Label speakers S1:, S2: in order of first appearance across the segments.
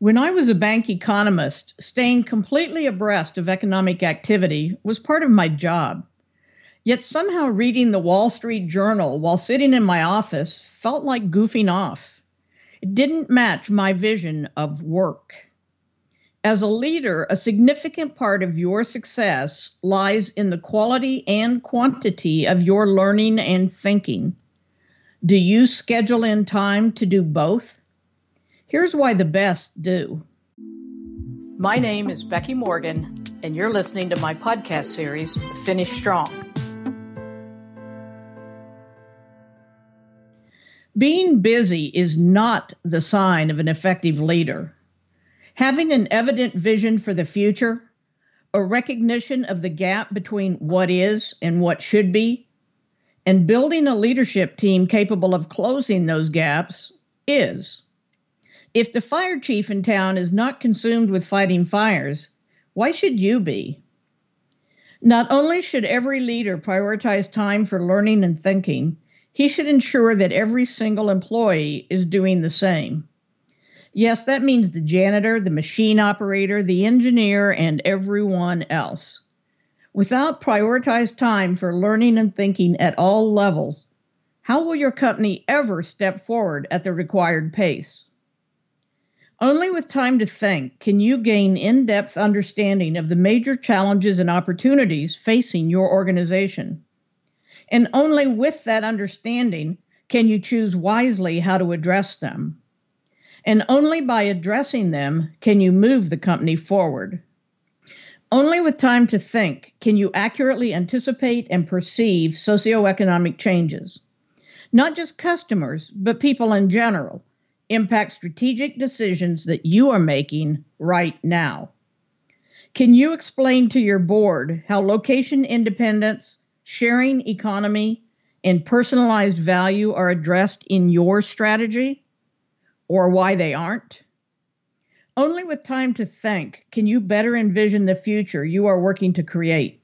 S1: When I was a bank economist, staying completely abreast of economic activity was part of my job. Yet somehow reading the Wall Street Journal while sitting in my office felt like goofing off. It didn't match my vision of work. As a leader, a significant part of your success lies in the quality and quantity of your learning and thinking. Do you schedule in time to do both? Here's why the best do.
S2: My name is Becky Morgan, and you're listening to my podcast series, Finish Strong.
S1: Being busy is not the sign of an effective leader. Having an evident vision for the future, a recognition of the gap between what is and what should be, and building a leadership team capable of closing those gaps is. If the fire chief in town is not consumed with fighting fires, why should you be? Not only should every leader prioritize time for learning and thinking, he should ensure that every single employee is doing the same. Yes, that means the janitor, the machine operator, the engineer, and everyone else. Without prioritized time for learning and thinking at all levels, how will your company ever step forward at the required pace? Only with time to think can you gain in depth understanding of the major challenges and opportunities facing your organization. And only with that understanding can you choose wisely how to address them. And only by addressing them can you move the company forward. Only with time to think can you accurately anticipate and perceive socioeconomic changes. Not just customers, but people in general impact strategic decisions that you are making right now. Can you explain to your board how location independence, sharing economy, and personalized value are addressed in your strategy or why they aren't? Only with time to think can you better envision the future you are working to create.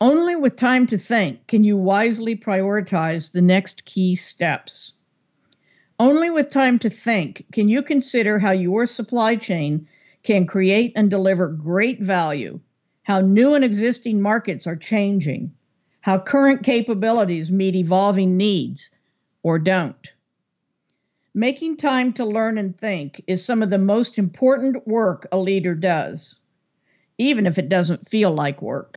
S1: Only with time to think can you wisely prioritize the next key steps. Only with time to think can you consider how your supply chain can create and deliver great value, how new and existing markets are changing, how current capabilities meet evolving needs or don't. Making time to learn and think is some of the most important work a leader does, even if it doesn't feel like work.